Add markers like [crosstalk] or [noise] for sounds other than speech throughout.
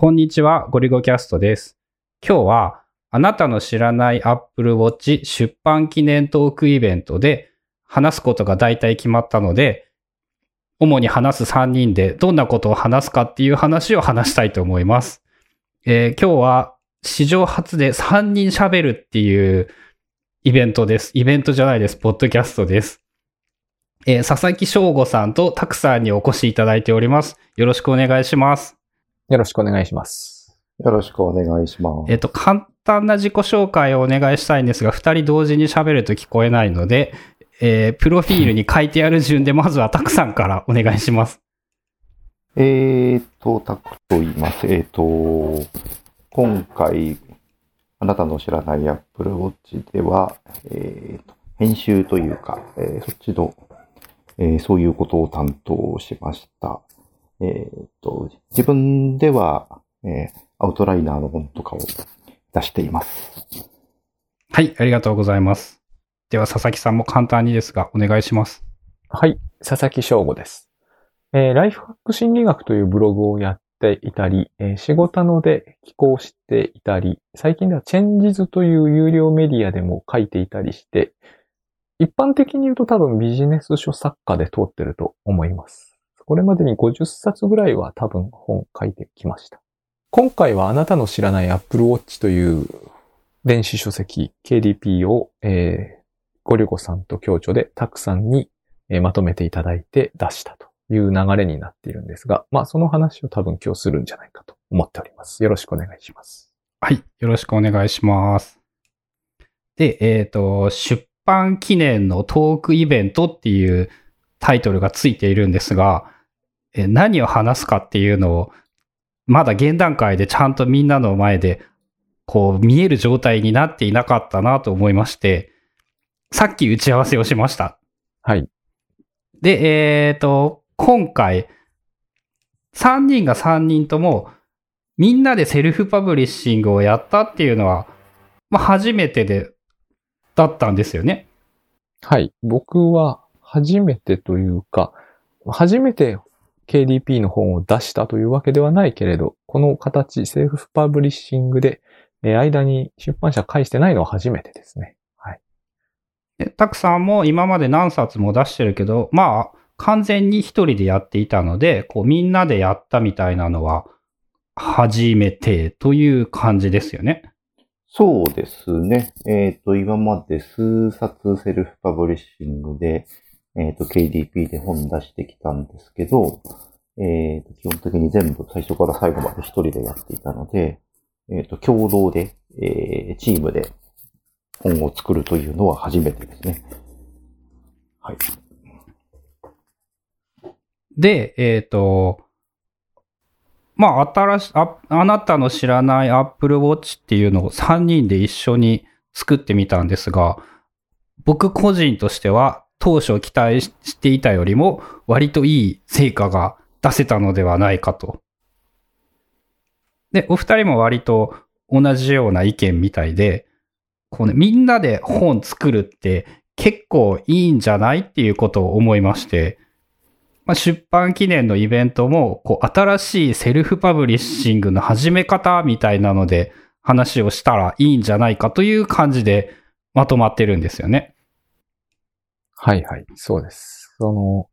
こんにちは、ゴリゴキャストです。今日は、あなたの知らない Apple Watch 出版記念トークイベントで話すことが大体決まったので、主に話す3人でどんなことを話すかっていう話を話したいと思います。えー今日は史上初で3人喋るっていうイベントです。イベントじゃないです。ポッドキャストです。えー佐々木翔吾さんとたくさんにお越しいただいております。よろしくお願いします。よろしくお願いします。よろしくお願いします。えっと、簡単な自己紹介をお願いしたいんですが、二人同時に喋ると聞こえないので、えープロフィールに書いてある順で、まずはたくさんからお願いします。えーと、タクと言います。えーと、今回、あなたの知らない Apple Watch では、えーと、編集というか、えーそっちの、えーそういうことを担当しました。えーと、自分では、えーアウトライナーの本とかを出しています。はい、ありがとうございます。では、佐々木さんも簡単にですが、お願いします。はい。佐々木翔吾です。えーライフハック心理学というブログをやっていたり、えー仕事ので寄稿していたり、最近ではチェンジズという有料メディアでも書いていたりして、一般的に言うと多分ビジネス書作家で通ってると思います。これまでに50冊ぐらいは多分本書いてきました。今回はあなたの知らない Apple Watch という電子書籍 KDP を、えーゴリゴさんと共著でたくさんにえーまとめていただいて出したという流れになっているんですが、まあその話を多分今日するんじゃないかと思っております。よろしくお願いします。はい、よろしくお願いします。で、えっ、と、出版記念のトークイベントっていうタイトルがついているんですが、何を話すかっていうのを、まだ現段階でちゃんとみんなの前で、こう見える状態になっていなかったなと思いまして、さっき打ち合わせをしました。はい。で、えっ、と、今回、3人が3人とも、みんなでセルフパブリッシングをやったっていうのは、まあ、初めてで、だったんですよね。はい。僕は初めてというか、初めて KDP の本を出したというわけではないけれど、この形、セルフパブリッシングで、えー間に出版社介してないのは初めてですね。はい。でたくさんも今まで何冊も出してるけど、まあ、完全に一人でやっていたので、こう、みんなでやったみたいなのは、初めてという感じですよね。そうですね。えっ、と、今まで数冊セルフパブリッシングで、えっ、と、KDP で本出してきたんですけど、えっ、と、基本的に全部最初から最後まで一人でやっていたので、えっ、と、共同で、えーチームで本を作るというのは初めてですね。はい。で、えっ、と、まあ、新しあ、あなたの知らない Apple Watch っていうのを3人で一緒に作ってみたんですが、僕個人としては当初期待していたよりも割といい成果が出せたのではないかと。で、お二人も割と同じような意見みたいで、こうね、みんなで本作るって結構いいんじゃないっていうことを思いまして、まあ、出版記念のイベントも、こう、新しいセルフパブリッシングの始め方みたいなので話をしたらいいんじゃないかという感じでまとまってるんですよね。はいはい。そうです。その、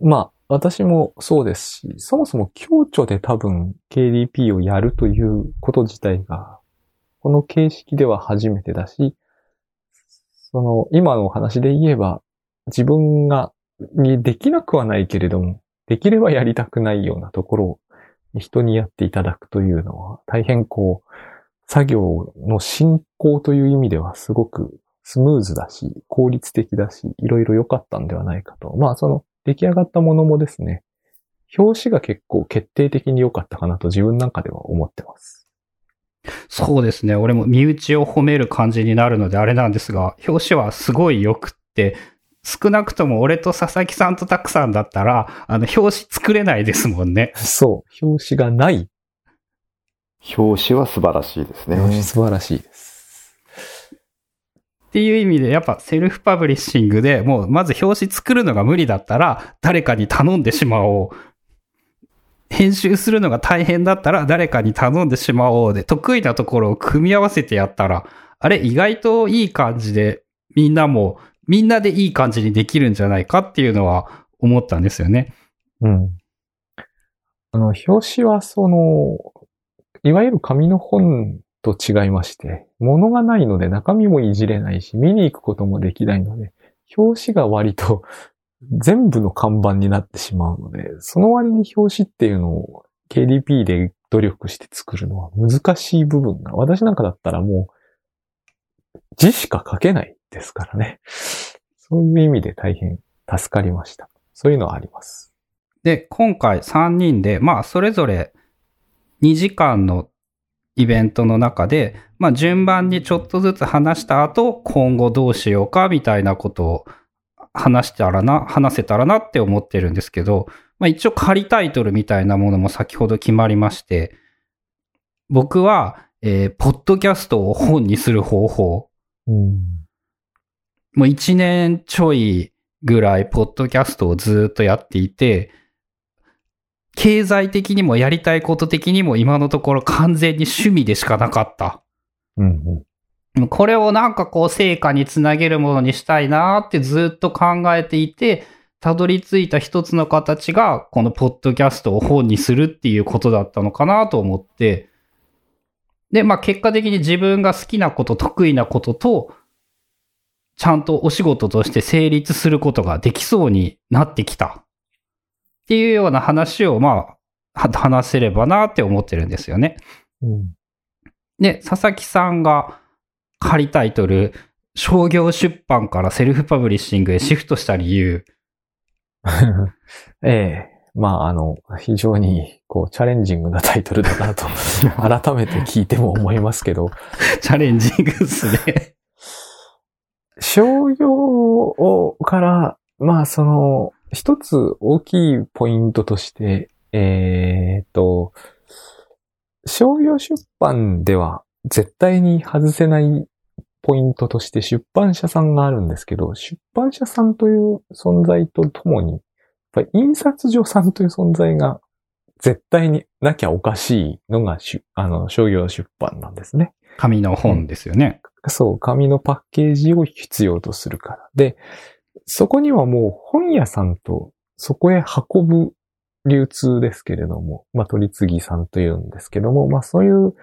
まあ、私もそうですし、そもそも共著で多分 KDP をやるということ自体が、この形式では初めてだし、その、今のお話で言えば、自分が、にできなくはないけれども、できればやりたくないようなところを人にやっていただくというのは、大変こう、作業の進行という意味ではすごくスムーズだし、効率的だし、いろいろ良かったんではないかと。まあ、その出来上がったものもですね、表紙が結構決定的に良かったかなと自分なんかでは思ってます。そうですね。俺も身内を褒める感じになるのであれなんですが、表紙はすごい良くって、少なくとも俺と佐々木さんとたくさんだったら、あの、表紙作れないですもんね。そう、表紙がない。表紙は素晴らしいですね。表紙素晴らしいです。っていう意味で、やっぱセルフパブリッシングでもうまず表紙作るのが無理だったら、誰かに頼んでしまおう編集するのが大変だったら誰かに頼んでしまおうで、得意なところを組み合わせてやったら、あれ意外といい感じで、みんなも、みんなでいい感じにできるんじゃないかっていうのは思ったんですよね。うん。あの、表紙はその、いわゆる紙の本と違いまして、物がないので中身もいじれないし、見に行くこともできないので、表紙が割と全部の看板になってしまうので、その割に表紙っていうのを KDP で努力して作るのは難しい部分が、私なんかだったらもう字しか書けないですからね。そういう意味で大変助かりました。そういうのはあります。で、今回3人で、まあ、それぞれ2時間のイベントの中で、まあ、順番にちょっとずつ話した後、今後どうしようかみたいなことを話したらな、話せたらなって思ってるんですけど、まあ、一応仮タイトルみたいなものも先ほど決まりまして、僕は、えーポッドキャストを本にする方法。うん。もう1年ちょいぐらい、ポッドキャストをずっとやっていて、経済的にもやりたいこと的にも今のところ完全に趣味でしかなかった。うんうん。これをなんかこう成果につなげるものにしたいなってずっと考えていて、たどり着いた一つの形が、このポッドキャストを本にするっていうことだったのかなと思って、で、まあ結果的に自分が好きなこと、得意なことと、ちゃんとお仕事として成立することができそうになってきた。っていうような話を、まあ、は話せればなって思ってるんですよね。うん。で、佐々木さんが仮タイトル、商業出版からセルフパブリッシングへシフトした理由。[laughs] ええまあ、あの、非常に、こう、チャレンジングなタイトルだなと、[laughs] 改めて聞いても思いますけど、[laughs] チャレンジングですね。商業をから、まあ、その、一つ大きいポイントとして、えーっと、商業出版では絶対に外せないポイントとして出版社さんがあるんですけど、出版社さんという存在とともに、やっぱり印刷所さんという存在が絶対になきゃおかしいのがあの商業出版なんですね。紙の本ですよね。そう、紙のパッケージを必要とするから。で、そこにはもう本屋さんとそこへ運ぶ流通ですけれども、まあ取り次ぎさんというんですけども、まあそういう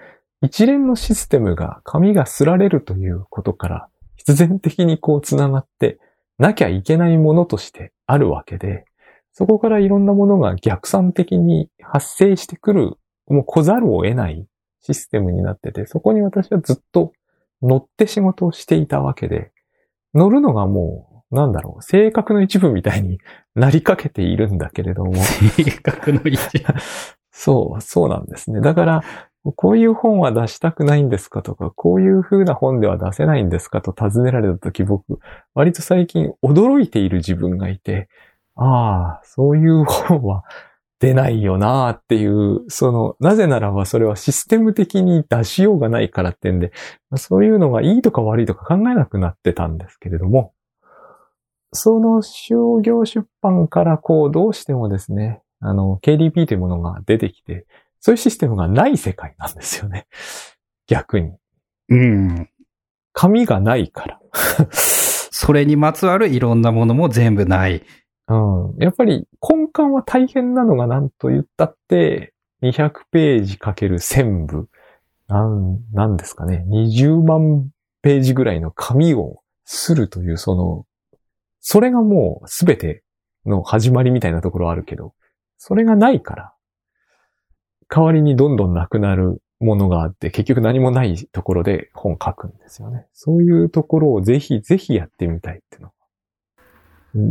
一連のシステムが紙がすられるということから必然的にこう繋がってなきゃいけないものとしてあるわけで、そこからいろんなものが逆算的に発生してくる、もう来ざるを得ないシステムになってて、そこに私はずっと乗って仕事をしていたわけで、乗るのがもう、なんだろう、性格の一部みたいに [laughs] なりかけているんだけれども、[laughs] 性格の一部。[laughs] そう、そうなんですね。だから、こういう本は出したくないんですかとか、こういう風な本では出せないんですかと尋ねられたとき僕、割と最近驚いている自分がいて、ああ、そういう本は出ないよなっていう、その、なぜならばそれはシステム的に出しようがないからってんで、そういうのがいいとか悪いとか考えなくなってたんですけれども、その商業出版からこう、どうしてもですね、あの、KDP というものが出てきて、そういうシステムがない世界なんですよね。[laughs] 逆に。うん。紙がないから。[laughs] それにまつわるいろんなものも全部ない。うん。やっぱり根幹は大変なのが何と言ったって、200ページかける1000部。なん、なんですかね。20万ページぐらいの紙をするという、その、それがもう全ての始まりみたいなところあるけど、それがないから、代わりにどんどんなくなるものがあって、結局何もないところで本書くんですよね。そういうところをぜひぜひやってみたいっていうの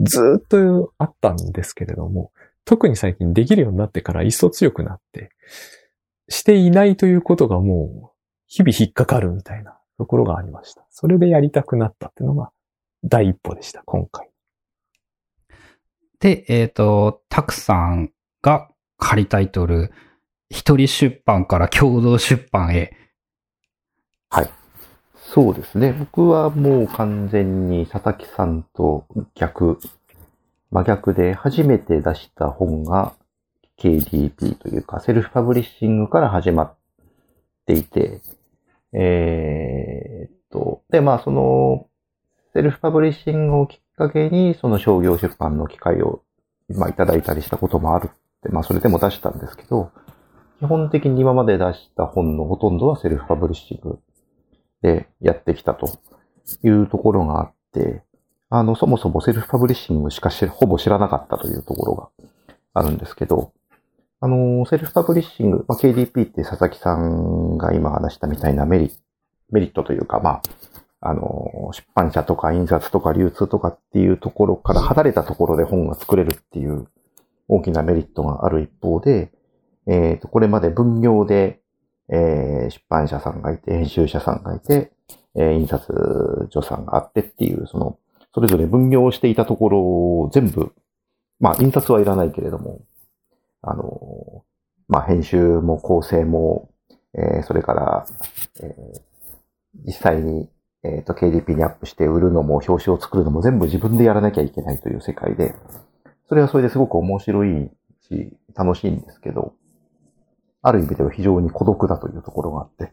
がずっとあったんですけれども、特に最近できるようになってから一層強くなって、していないということがもう日々引っかかるみたいなところがありました。それでやりたくなったっていうのが第一歩でした、今回。で、えっ、と、たくさんが仮タイトル、一人出版から共同出版へ。はいそうですね。僕はもう完全に佐々木さんと逆、真逆で初めて出した本が KDP というか、セルフパブリッシングから始まっていて、えー、っと、で、まあ、その、セルフパブリッシングをきっかけに、その商業出版の機会を、まあ、いただいたりしたこともあるって、まあ、それでも出したんですけど、基本的に今まで出した本のほとんどはセルフパブリッシングでやってきたというところがあって、あの、そもそもセルフパブリッシングしかしほぼ知らなかったというところがあるんですけど、あの、セルフパブリッシング、まあ、KDP って佐々木さんが今話したみたいなメリメリットというか、まあ、あの、出版社とか印刷とか流通とかっていうところから離れたところで本が作れるっていう大きなメリットがある一方で、えっ、ー、と、これまで分業で、えー、出版社さんがいて、編集者さんがいて、えー、印刷所さんがあってっていう、その、それぞれ分業していたところを全部、まあ、印刷はいらないけれども、あの、まあ、編集も構成も、えー、それから、えー、実際に、えっ、ー、と、KDP にアップして売るのも、表紙を作るのも全部自分でやらなきゃいけないという世界で、それはそれですごく面白いし、楽しいんですけど、ある意味では非常に孤独だというところがあって。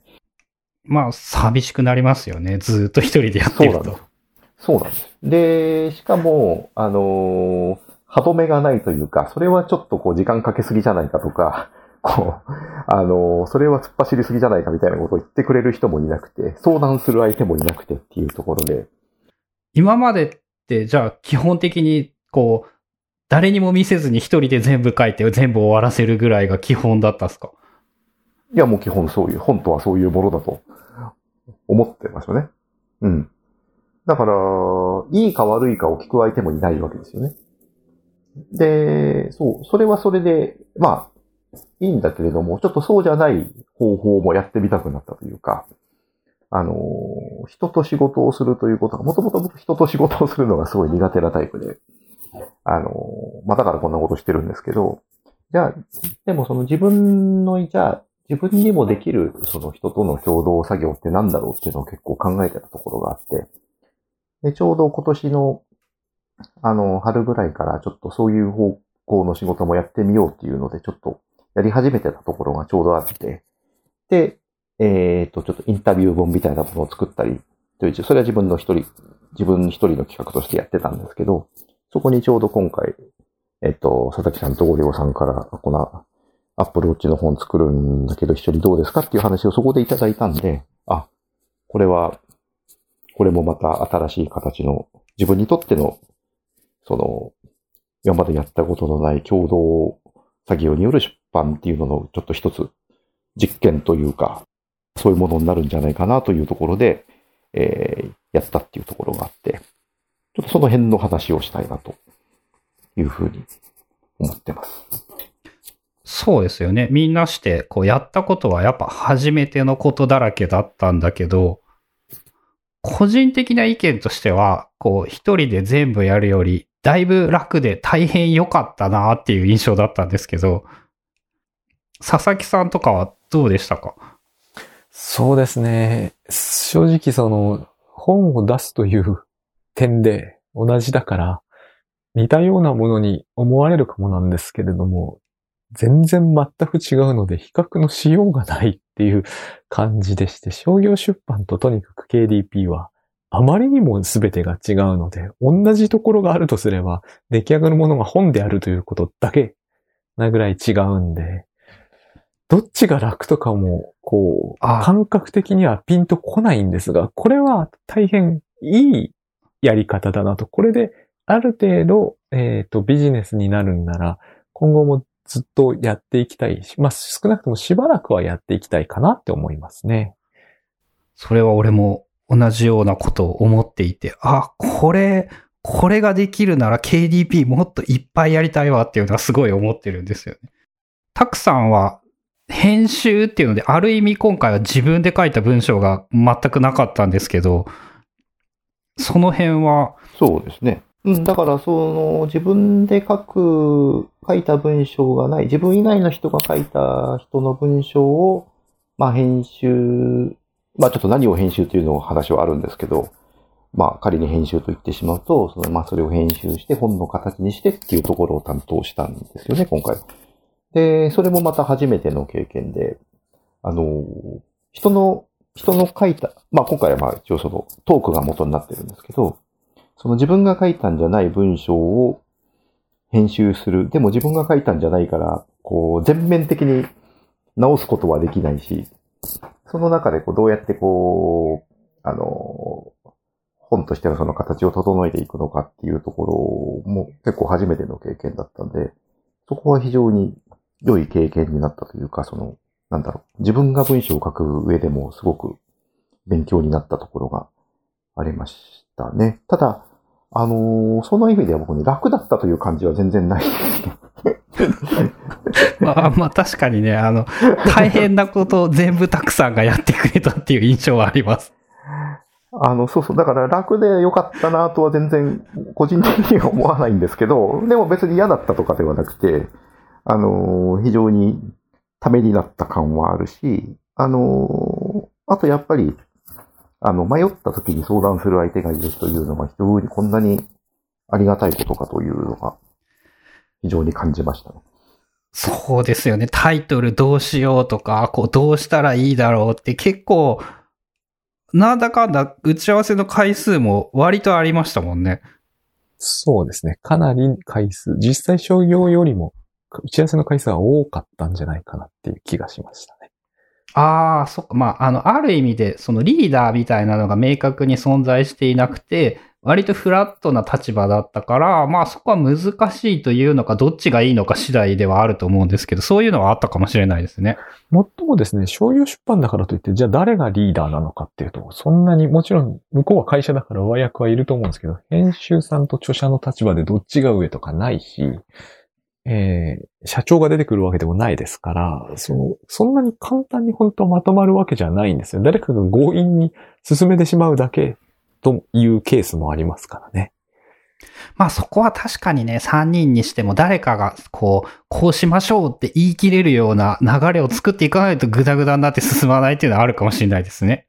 まあ、寂しくなりますよね。ずっと一人でやってると。そうなんです。で、しかも、あのー、歯止めがないというか、それはちょっとこう時間かけすぎじゃないかとか、こう、あのー、それは突っ走りすぎじゃないかみたいなことを言ってくれる人もいなくて、相談する相手もいなくてっていうところで。今までって、じゃあ基本的に、こう、誰にも見せずに一人で全部書いて全部終わらせるぐらいが基本だったっすか？いや、もう基本そういう、本とはそういうものだと思ってますよね。うん。だから、いいか悪いかを聞く相手もいないわけですよね。で、そう、それはそれで、まあ、いいんだけれども、ちょっとそうじゃない方法もやってみたくなったというか、あの、人と仕事をするということが、もともと僕人と仕事をするのがすごい苦手なタイプで、あの、まあ、だからこんなことしてるんですけど、じゃあ、でもその自分の、じゃあ、自分にもできる、その人との共同作業って何だろうっていうのを結構考えてたところがあって、で、ちょうど今年の、あの、春ぐらいからちょっとそういう方向の仕事もやってみようっていうので、ちょっとやり始めてたところがちょうどあって、で、えっ、ー、と、ちょっとインタビュー本みたいなものを作ったり、という、それは自分の一人、自分一人の企画としてやってたんですけど、そこにちょうど今回、えっと、佐々木さんとゴリゴさんから、このアップルウォッチの本作るんだけど一緒にどうですかっていう話をそこでいただいたんで、あ、これは、これもまた新しい形の、自分にとっての、その、今までやったことのない共同作業による出版っていうののちょっと一つ実験というか、そういうものになるんじゃないかなというところで、えー、やったっていうところがあって、ちょっとその辺の話をしたいなというふうに思ってます。そうですよね。みんなして、こうやったことはやっぱ初めてのことだらけだったんだけど、個人的な意見としては、こう一人で全部やるより、だいぶ楽で大変良かったなっていう印象だったんですけど、佐々木さんとかはどうでしたか？そうですね。正直その、本を出すという点で同じだから、似たようなものに思われるかもなんですけれども、全然全く違うので比較のしようがないっていう感じでして、商業出版ととにかく KDP はあまりにも全てが違うので、同じところがあるとすれば、出来上がるものが本であるということだけなぐらい違うんで、どっちが楽とかも、こう、感覚的にはピンとこないんですが、これは大変いいやり方だなと。これで、ある程度、えっ、ー、と、ビジネスになるんなら、今後もずっとやっていきたいし、まあ、少なくともしばらくはやっていきたいかなって思いますね。それは俺も同じようなことを思っていて、あ、これ、これができるなら KDP もっといっぱいやりたいわっていうのはすごい思ってるんですよね。たくさんは編集っていうので、ある意味今回は自分で書いた文章が全くなかったんですけど、その辺は。そうですね。うん、だからその自分で書く、書いた文章がない、自分以外の人が書いた人の文章を、まあ編集、まあちょっと何を編集というの話はあるんですけど、まあ仮に編集と言ってしまうと、そのまあそれを編集して本の形にしてっていうところを担当したんですよね、今回。で、それもまた初めての経験で、あの、人の、人の書いた、まあ今回はまあ一応そのトークが元になってるんですけど、その自分が書いたんじゃない文章を編集する。でも自分が書いたんじゃないから、こう、全面的に直すことはできないし、その中でこう、どうやってこう、あの、本としてのその形を整えていくのかっていうところも結構初めての経験だったんで、そこは非常に良い経験になったというか、その、なんだろう、自分が文章を書く上でもすごく勉強になったところがありましたね。ただ、あのーその意味では僕ね、楽だったという感じは全然ないですね。[laughs] まあ、まあ確かにね、あの、大変なことを全部たくさんがやってくれたっていう印象はあります。あの、そうそう。だから楽で良かったなとは全然個人的には思わないんですけど、でも別に嫌だったとかではなくて、あのー非常にためになった感はあるし、あのーあとやっぱり、あの、迷った時に相談する相手がいるというのが非常にこんなにありがたいことかというのが非常に感じましたね。そうですよね。タイトルどうしようとか、こうどうしたらいいだろうって結構、なんだかんだ打ち合わせの回数も割とありましたもんね。そうですね。かなり回数、実際商業よりも打ち合わせの回数が多かったんじゃないかなっていう気がしましたね。ああ、そっか。まあ、あの、ある意味で、そのリーダーみたいなのが明確に存在していなくて、割とフラットな立場だったから、まあそこは難しいというのか、どっちがいいのか次第ではあると思うんですけど、そういうのはあったかもしれないですね。もっともですね、商業出版だからといって、じゃあ誰がリーダーなのかっていうと、そんなに、もちろん向こうは会社だから上役はいると思うんですけど、編集さんと著者の立場でどっちが上とかないし、えー、社長が出てくるわけでもないですから、その、そんなに簡単に本当はまとまるわけじゃないんですよ。誰かが強引に進めてしまうだけというケースもありますからね。まあそこは確かにね、3人にしても誰かがこう、こうしましょうって言い切れるような流れを作っていかないとグダグダになって進まないっていうのはあるかもしれないですね。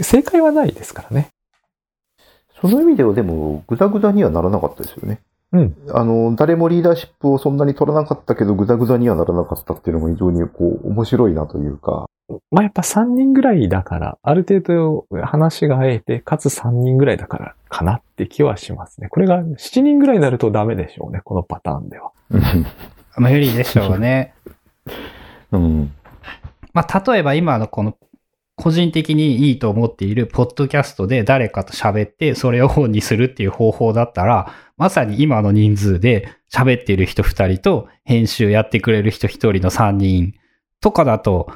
正解はないですからね。その意味ではでも、ぐだぐだにはならなかったですよね。うん。あの、誰もリーダーシップをそんなに取らなかったけど、ぐだぐだにはならなかったっていうのも非常にこう、面白いなというか、まあ、やっぱ3人ぐらいだから、ある程度話が合えて、かつ3人ぐらいだからかなって気はしますね。これが7人ぐらいになるとダメでしょうね、このパターンでは。無理でしょうね。[laughs] うん。まあ例えば今のこの個人的にいいと思っているポッドキャストで誰かと喋ってそれを本にするっていう方法だったら、まさに今の人数で喋っている人2人と編集やってくれる人1人の3人とかだと、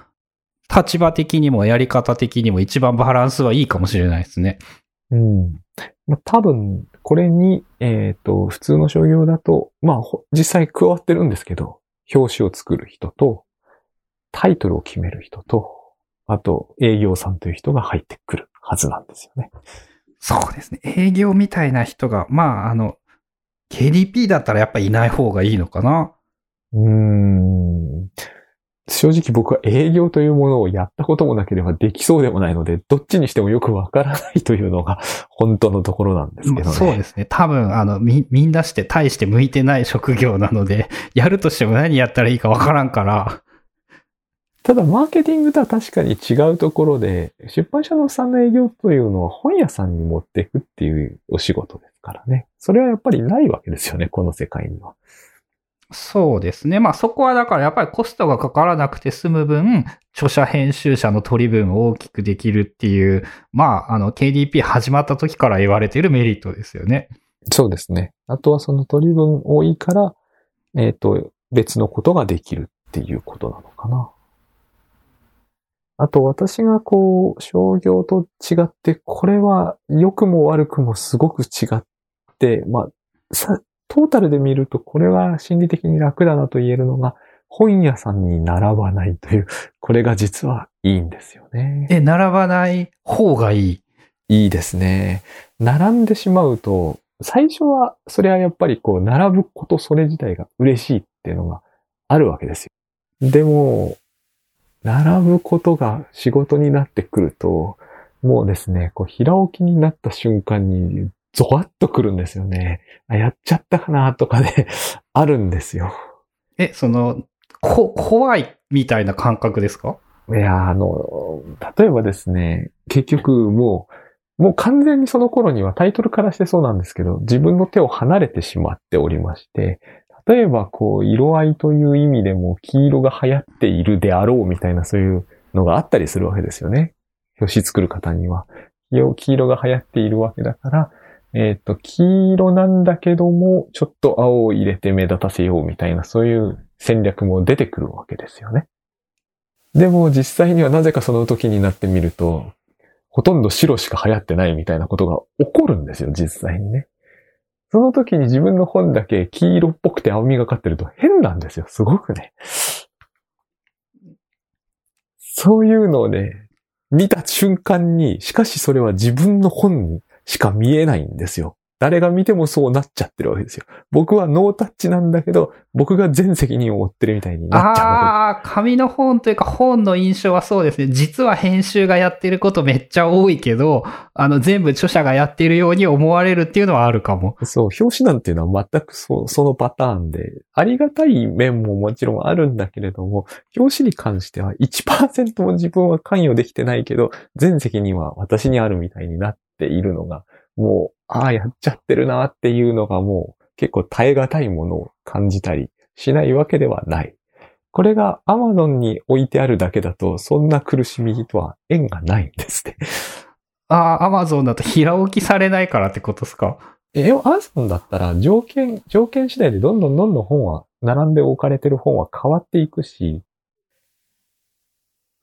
立場的にもやり方的にも一番バランスはいいかもしれないですね。うん。多分、これに、えっ、と、普通の商業だと、まあ、実際加わってるんですけど、表紙を作る人と、タイトルを決める人と、あと、営業さんという人が入ってくるはずなんですよね。そうですね。営業みたいな人が、まああの、KDP だったらやっぱいない方がいいのかな。うーん。正直僕は営業というものをやったこともなければできそうでもないので、どっちにしてもよくわからないというのが本当のところなんですけどね。そうですね。多分、あの、み、みんなして大して向いてない職業なので、やるとしても何やったらいいかわからんから。ただ、マーケティングとは確かに違うところで、出版社のさんの営業というのは本屋さんに持っていくっていうお仕事ですからね。それはやっぱりないわけですよね、この世界には。そうですね。まあそこはだからやっぱりコストがかからなくて済む分、著者編集者の取り分を大きくできるっていう、まああの KDP 始まった時から言われているメリットですよね。そうですね。あとはその取り分多いから、えっ、と、別のことができるっていうことなのかな。あと私がこう、商業と違って、これは良くも悪くもすごく違って、まあ、さ、トータルで見るとこれは心理的に楽だなと言えるのが、本屋さんに並ばないという、これが実はいいんですよね。で、並ばない方がいい。いいですね。並んでしまうと、最初は、それはやっぱりこう、並ぶことそれ自体が嬉しいっていうのがあるわけですよ。でも、並ぶことが仕事になってくると、もうですね、こう、平置きになった瞬間に、ゾワッとくるんですよね。あ、やっちゃったかなとかで、[laughs] あるんですよ。え、その、こ、怖いみたいな感覚ですか？いや、あの、例えばですね、結局もう、もう完全にその頃にはタイトルからしてそうなんですけど、自分の手を離れてしまっておりまして、例えばこう、色合いという意味でも黄色が流行っているであろうみたいなそういうのがあったりするわけですよね。表紙作る方には。黄色が流行っているわけだから、えっ、と、黄色なんだけども、ちょっと青を入れて目立たせようみたいな、そういう戦略も出てくるわけですよね。でも実際にはなぜかその時になってみると、ほとんど白しか流行ってないみたいなことが起こるんですよ、実際にね。その時に自分の本だけ黄色っぽくて青みがかってると変なんですよ、すごくね。そういうのをね、見た瞬間に、しかしそれは自分の本にしか見えないんですよ。誰が見てもそうなっちゃってるわけですよ。僕はノータッチなんだけど、僕が全責任を負ってるみたいになっちゃうわああー、紙の本というか本の印象はそうですね。実は編集がやってることめっちゃ多いけど、あの、全部著者がやってるように思われるっていうのはあるかも。そう、表紙なんていうのは全くそう、そのパターンで、ありがたい面ももちろんあるんだけれども、表紙に関しては1%も自分は関与できてないけど、全責任は私にあるみたいになっているのが、もう、ああ、やっちゃってるなっていうのがもう結構耐え難いものを感じたりしないわけではない。これが Amazon に置いてあるだけだと、そんな苦しみとは縁がないんですね。ああ、アマゾンだと平置きされないからってことですか？え、Amazon だったら条件、条件次第でどんどんどんどん本は、並んで置かれてる本は変わっていくし、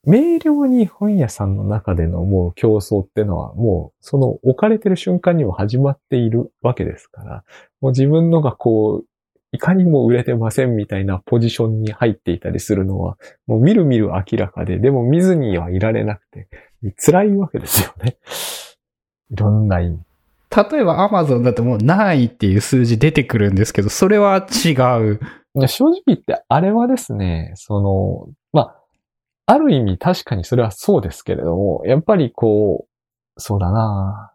明瞭に本屋さんの中でのもう競争ってのはもうその置かれてる瞬間にも始まっているわけですから、もう自分のがこう、いかにも売れてませんみたいなポジションに入っていたりするのは、もう見る見る明らかで、でも見ずにはいられなくて、辛いわけですよね。いろんな意味。例えばアマゾンだともう何位っていう数字出てくるんですけど、それは違う。正直言って、あれはですね、その、まあ、ある意味確かにそれはそうですけれども、やっぱりこう、そうだな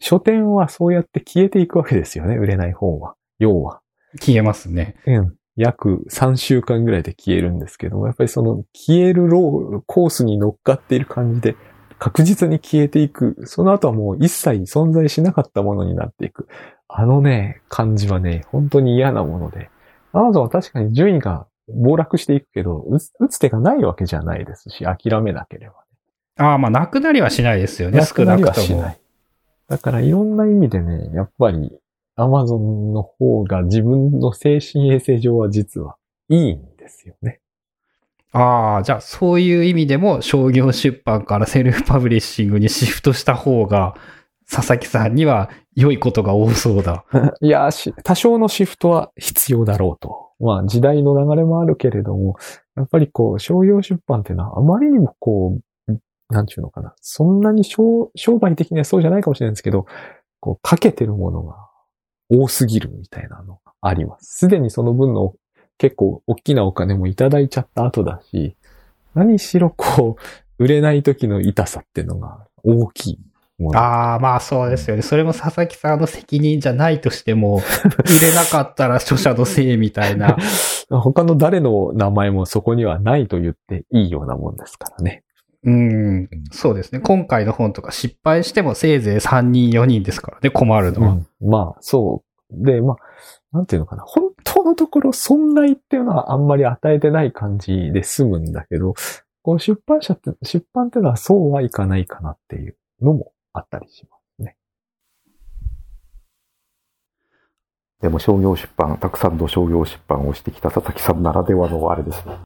書店はそうやって消えていくわけですよね、売れない本は。要は。消えますね。うん。約3週間ぐらいで消えるんですけども、やっぱりその消えるロー、コースに乗っかっている感じで、確実に消えていく。その後はもう一切存在しなかったものになっていく。あのね、感じはね、本当に嫌なもので。Amazon は確かに順位が暴落していくけど、打つ打つ手がないわけじゃないですし、諦めなければ。ああ、まあ、なくなりはしないですよね、なくなり少なくともはしない。。だからいろんな意味でね、やっぱり Amazon の方が自分の精神衛生上は実はいいんですよね。ああ、じゃあそういう意味でも商業出版からセルフパブリッシングにシフトした方が、佐々木さんには良いことが多そうだ。[laughs] いや、し多少のシフトは必要だろうと。まあ時代の流れもあるけれども、やっぱりこう商業出版っていうのはあまりにもこう、なんちゅうのかな。そんなに商売的にはそうじゃないかもしれないんですけど、こうかけてるものが多すぎるみたいなのがあります。すでにその分の結構大きなお金もいただいちゃった後だし、何しろこう、売れない時の痛さっていうのが大きい。ああ、まあそうですよね。それも佐々木さんの責任じゃないとしても、[laughs] 売れなかったら著者のせいみたいな。[laughs] 他の誰の名前もそこにはないと言っていいようなもんですからね。うん、そうですね。今回の本とか失敗してもせいぜい3人、4人ですからね、困るのは。うんまあ、そう。で、まあ、なんていうのかな。本当のところ損害っていうのはあんまり与えてない感じで済むんだけど、こう出版社って、出版っていうのはそうはいかないかなっていうのもあったりしますね。でも商業出版、たくさんの商業出版をしてきた佐々木さんならではのあれですね。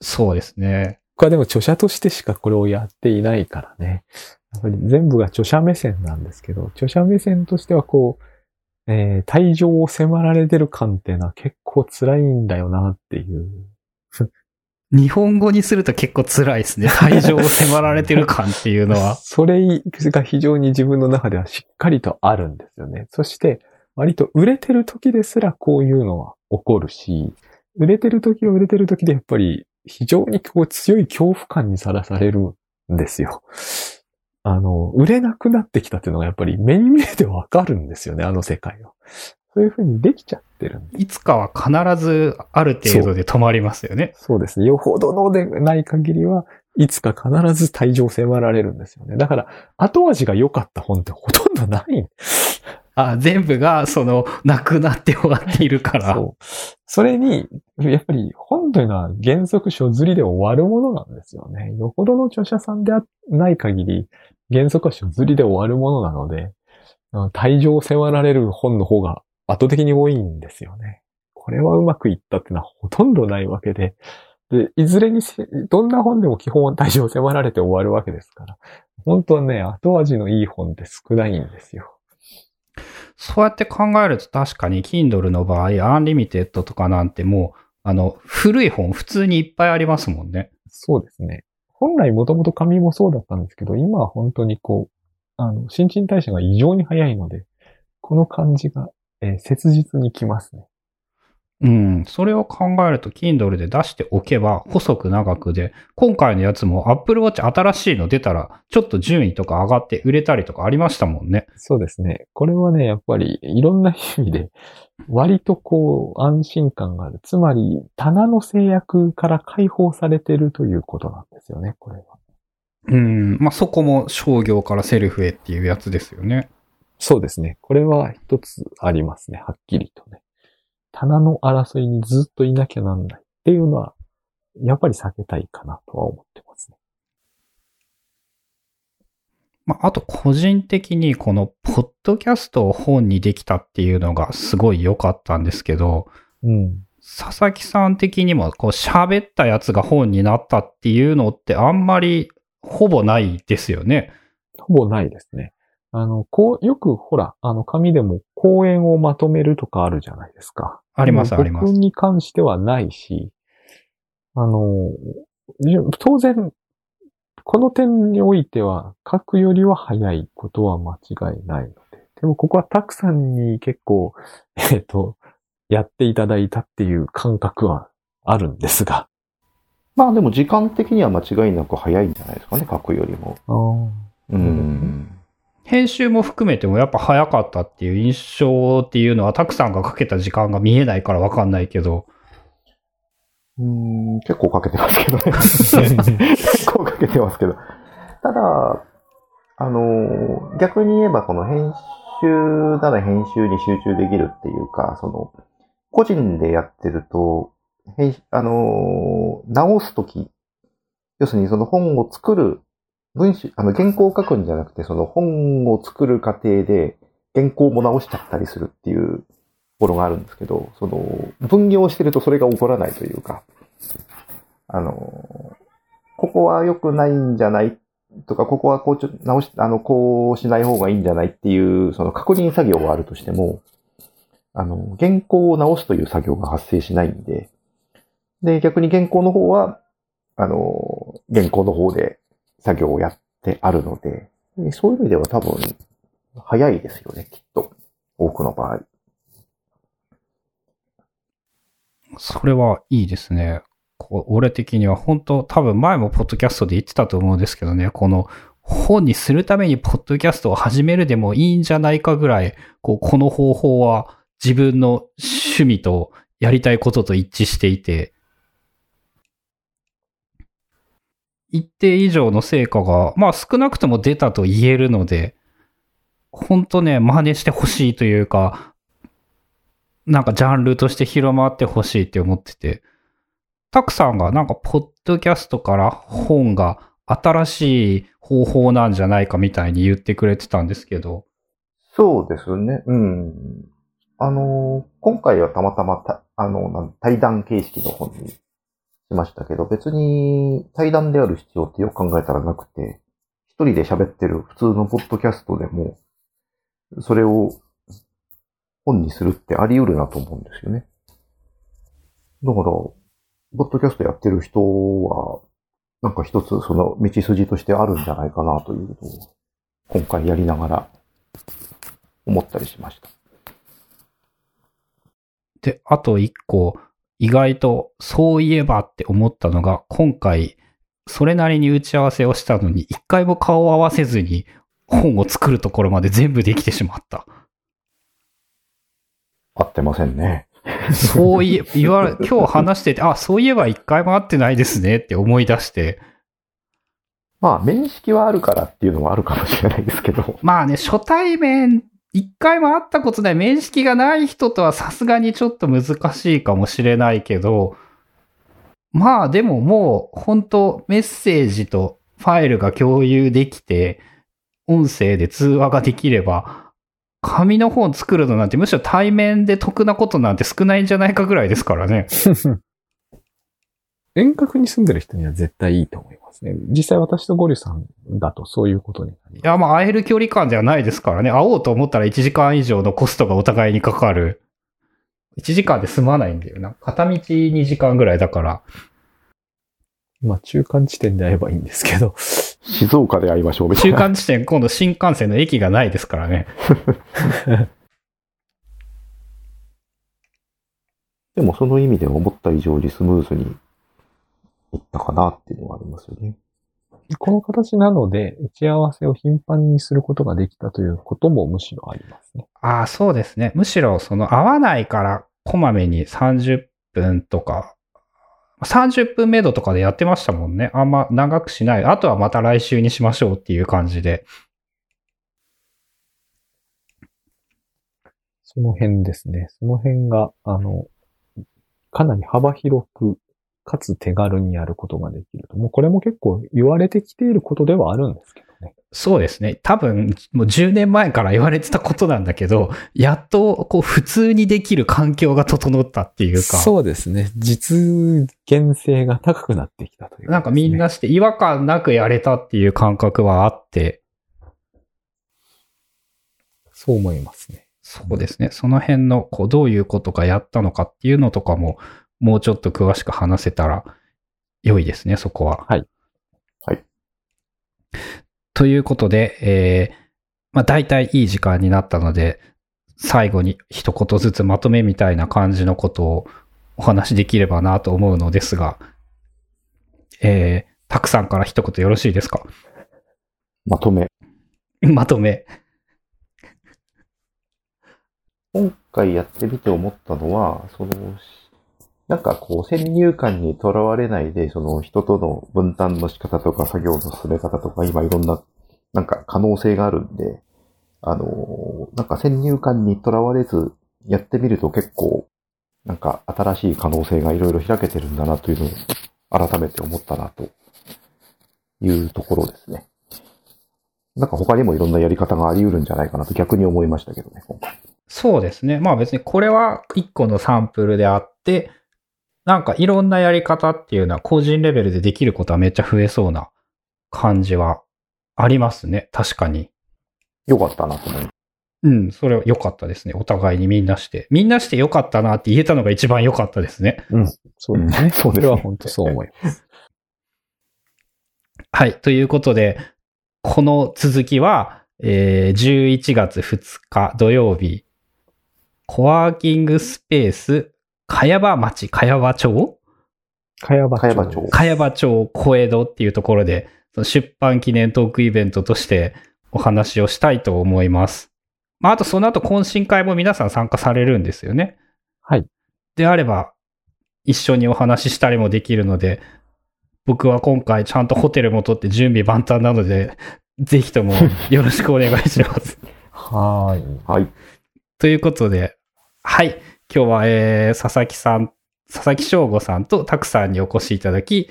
そうですね。僕はでも著者としてしかこれをやっていないからね。やっぱり全部が著者目線なんですけど、著者目線としてはこう、えー、退場を迫られてる感っていうのは結構辛いんだよなっていう。日本語にすると結構辛いですね。退場を迫られてる感っていうのは。[laughs] それが非常に自分の中ではしっかりとあるんですよね。そして、割と売れてる時ですらこういうのは起こるし、売れてる時は売れてる時でやっぱり非常にこう強い恐怖感にさらされるんですよ。あの、売れなくなってきたっていうのがやっぱり目に見えてわかるんですよね、あの世界は。そういうふうにできちゃってるんです。いつかは必ずある程度で止まりますよね。そうですね。よほどのでない限りは、いつか必ず退場迫られるんですよね。だから、後味が良かった本ってほとんどない。[laughs] あ、全部が、その、なくなって終わっているから。そう。それに、やっぱり本というのは原則書釣りで終わるものなんですよね。よほどの著者さんでない限り、原則は書釣りで終わるものなので、退場を迫られる本の方が圧倒的に多いんですよね。これはうまくいったってのはほとんどないわけで、で、いずれにせ、どんな本でも基本は退場を迫られて終わるわけですから、本当はね、後味のいい本って少ないんですよ。そうやって考えると確かに Kindle の場合、アンリミテッドとかなんてもう、あの、古い本普通にいっぱいありますもんね。そうですね。本来もともと紙もそうだったんですけど、今は本当にこう、あの、新陳代謝が異常に早いので、この感じが、えー切実にきますね。うん。それを考えると Kindle で出しておけば細く長くで、今回のやつも Apple Watch 新しいの出たら、ちょっと順位とか上がって売れたりとかありましたもんね。そうですね。これはね、やっぱりいろんな意味で、割とこう、安心感がある。つまり、棚の制約から解放されてるということなんですよね、これは。うん。まあ、そこも商業からセルフへっていうやつですよね。そうですね。これは一つありますね、はっきりとね。棚の争いにずっといなきゃなんないっていうのは、やっぱり避けたいかなとは思ってますね。まあ、あと個人的にこのポッドキャストを本にできたっていうのがすごい良かったんですけど、うん。佐々木さん的にもこう喋ったやつが本になったっていうのってあんまりほぼないですよね。ほぼないですね。あの、こう、よくほら、あの、紙でも講演をまとめるとかあるじゃないですか。ありますあります僕に関してはないし、あの、当然、この点においては、書くよりは早いことは間違いないので。でもここはたくさんに結構、[laughs] えっ、と、やっていただいたっていう感覚はあるんですが。まあでも時間的には間違いなく早いんじゃないですかね、書くよりも。あうん。編集も含めてもやっぱ早かったっていう印象っていうのはたくさんがかけた時間が見えないからわかんないけど、うん、結構かけてますけどね。[laughs] 結構かけてますけど。ただ、あの、逆に言えばこの編集なら編集に集中できるっていうか、その、個人でやってると、編あの、直すとき、要するにその本を作る、文章、あの、原稿を書くんじゃなくて、その本を作る過程で原稿も直しちゃったりするっていうところがあるんですけど、その、分業してるとそれが起こらないというか、あの、ここは良くないんじゃないとか、ここはこうちょ直し、あの、こうしない方がいいんじゃないっていう、その確認作業はあるとしても、あの、原稿を直すという作業が発生しないんで、で、逆に原稿の方は、あの、原稿の方で作業をやってあるので、そういう意味では多分、早いですよね、きっと。多くの場合。それはいいですね。こう俺的には本当多分前もポッドキャストで言ってたと思うんですけどね、この本にするためにポッドキャストを始めるでもいいんじゃないかぐらい、こうこの方法は自分の趣味とやりたいことと一致していて、一定以上の成果が、まあ少なくとも出たと言えるので、本当ね、真似してほしいというか、なんかジャンルとして広まってほしいって思ってて、たくさんがなんかポッドキャストから本が新しい方法なんじゃないかみたいに言ってくれてたんですけど、そうですね。うん。あの、今回はたまたまた、あの、対談形式の本にしましたけど、別に対談である必要ってよく考えたらなくて、一人で喋ってる普通のポッドキャストでも、それを本にするってあり得るなと思うんですよね。だから、ポッドキャストやってる人は、なんか一つその道筋としてあるんじゃないかなというのを、今回やりながら思ったりしました。で、あと一個、意外とそういえばって思ったのが、今回、それなりに打ち合わせをしたのに、一回も顔を合わせずに本を作るところまで全部できてしまった。合ってませんね。そういえ、[laughs] 言われ、今日話してて、あ、そういえば一回も会ってないですねって思い出して。まあ、面識はあるからっていうのはあるかもしれないですけど。まあね、初対面、一回も会ったことない、面識がない人とはさすがにちょっと難しいかもしれないけど、まあでももう本当メッセージとファイルが共有できて、音声で通話ができれば、紙の本作るのなんてむしろ対面で得なことなんて少ないんじゃないかぐらいですからね。[laughs] 遠隔に住んでる人には絶対いいと思いますね。実際私とゴリュさんだとそういうことになります。いや、まあ会える距離感ではないですからね。会おうと思ったら1時間以上のコストがお互いにかかる。1時間で済まないんだよな。片道2時間ぐらいだから。まあ中間地点で会えばいいんですけど。静岡で会いましょう、みたい中な。間地点、今度新幹線の駅がないですからね。[laughs] でもその意味では思った以上にスムーズにいったかなっていうのはありますよね。この形なので、打ち合わせを頻繁にすることができたということもむしろありますね。ああ、そうですね。むしろ、その、合わないから、こまめに30分とか、30分目処とかでやってましたもんね。あんま長くしない。あとはまた来週にしましょうっていう感じで。その辺ですね。その辺が、あの、かなり幅広く、かつ手軽にやることができると。もうこれも結構言われてきていることではあるんですけどね。そうですね。多分、もう10年前から言われてたことなんだけど、やっと、こう、普通にできる環境が整ったっていうか。そうですね。実現性が高くなってきたという、なんかみん。なして違和感なくやれたっていう感覚はあって、そう思いますね。そうですね。その辺の、こう、どういうことがやったのかっていうのとかも、もうちょっと詳しく話せたら良いですね、そこは。はい。はい。ということで、えー、まあ大体いい時間になったので、最後に一言ずつまとめみたいな感じのことをお話しできればなと思うのですが、えー、たくさんから一言よろしいですか？まとめ。まとめ。今回やってみて思ったのは、その、なんかこう、先入観にとらわれないで、その人との分担の仕方とか作業の進め方とか、今いろんな、なんか可能性があるんで、あの、なんか先入観にとらわれず、やってみると結構、なんか新しい可能性がいろいろ開けてるんだなというのを改めて思ったなというところですね。なんか他にもいろんなやり方があり得るんじゃないかなと逆に思いましたけどね、今回。そうですね。まあ別にこれは一個のサンプルであって、なんかいろんなやり方っていうのは個人レベルでできることはめっちゃ増えそうな感じはありますね。確かに。よかったなと思いうん、それは良かったですね。お互いにみんなして。みんなして良かったなって言えたのが一番良かったですね。[laughs] そうですね。うんそうですねそれは本当そう思います。はい。ということで、この続きは、えー11月2日土曜日、コワーキングスペース、茅場町、茅場町？茅場町茅場町小江戸っていうところで、出版記念トークイベントとしてお話をしたいと思います。まあ、あとその後懇親会も皆さん参加されるんですよね。はい。であれば、一緒にお話ししたりもできるので、僕は今回ちゃんとホテルも取って準備万端なので、[laughs] ぜひともよろしくお願いします。[laughs] はーい。はい。ということで、はい。今日は、えー、佐々木さん、佐々木翔吾さんとたくさんにお越しいただき、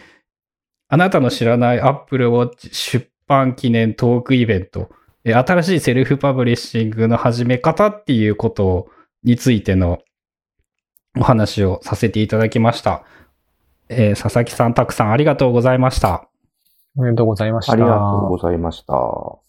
あなたの知らない Apple Watch 出版記念トークイベント、えー新しいセルフパブリッシングの始め方っていうことについてのお話をさせていただきました。えー佐々木さん、たくさんありがとうございました。おめでとうございました。ありがとうございました。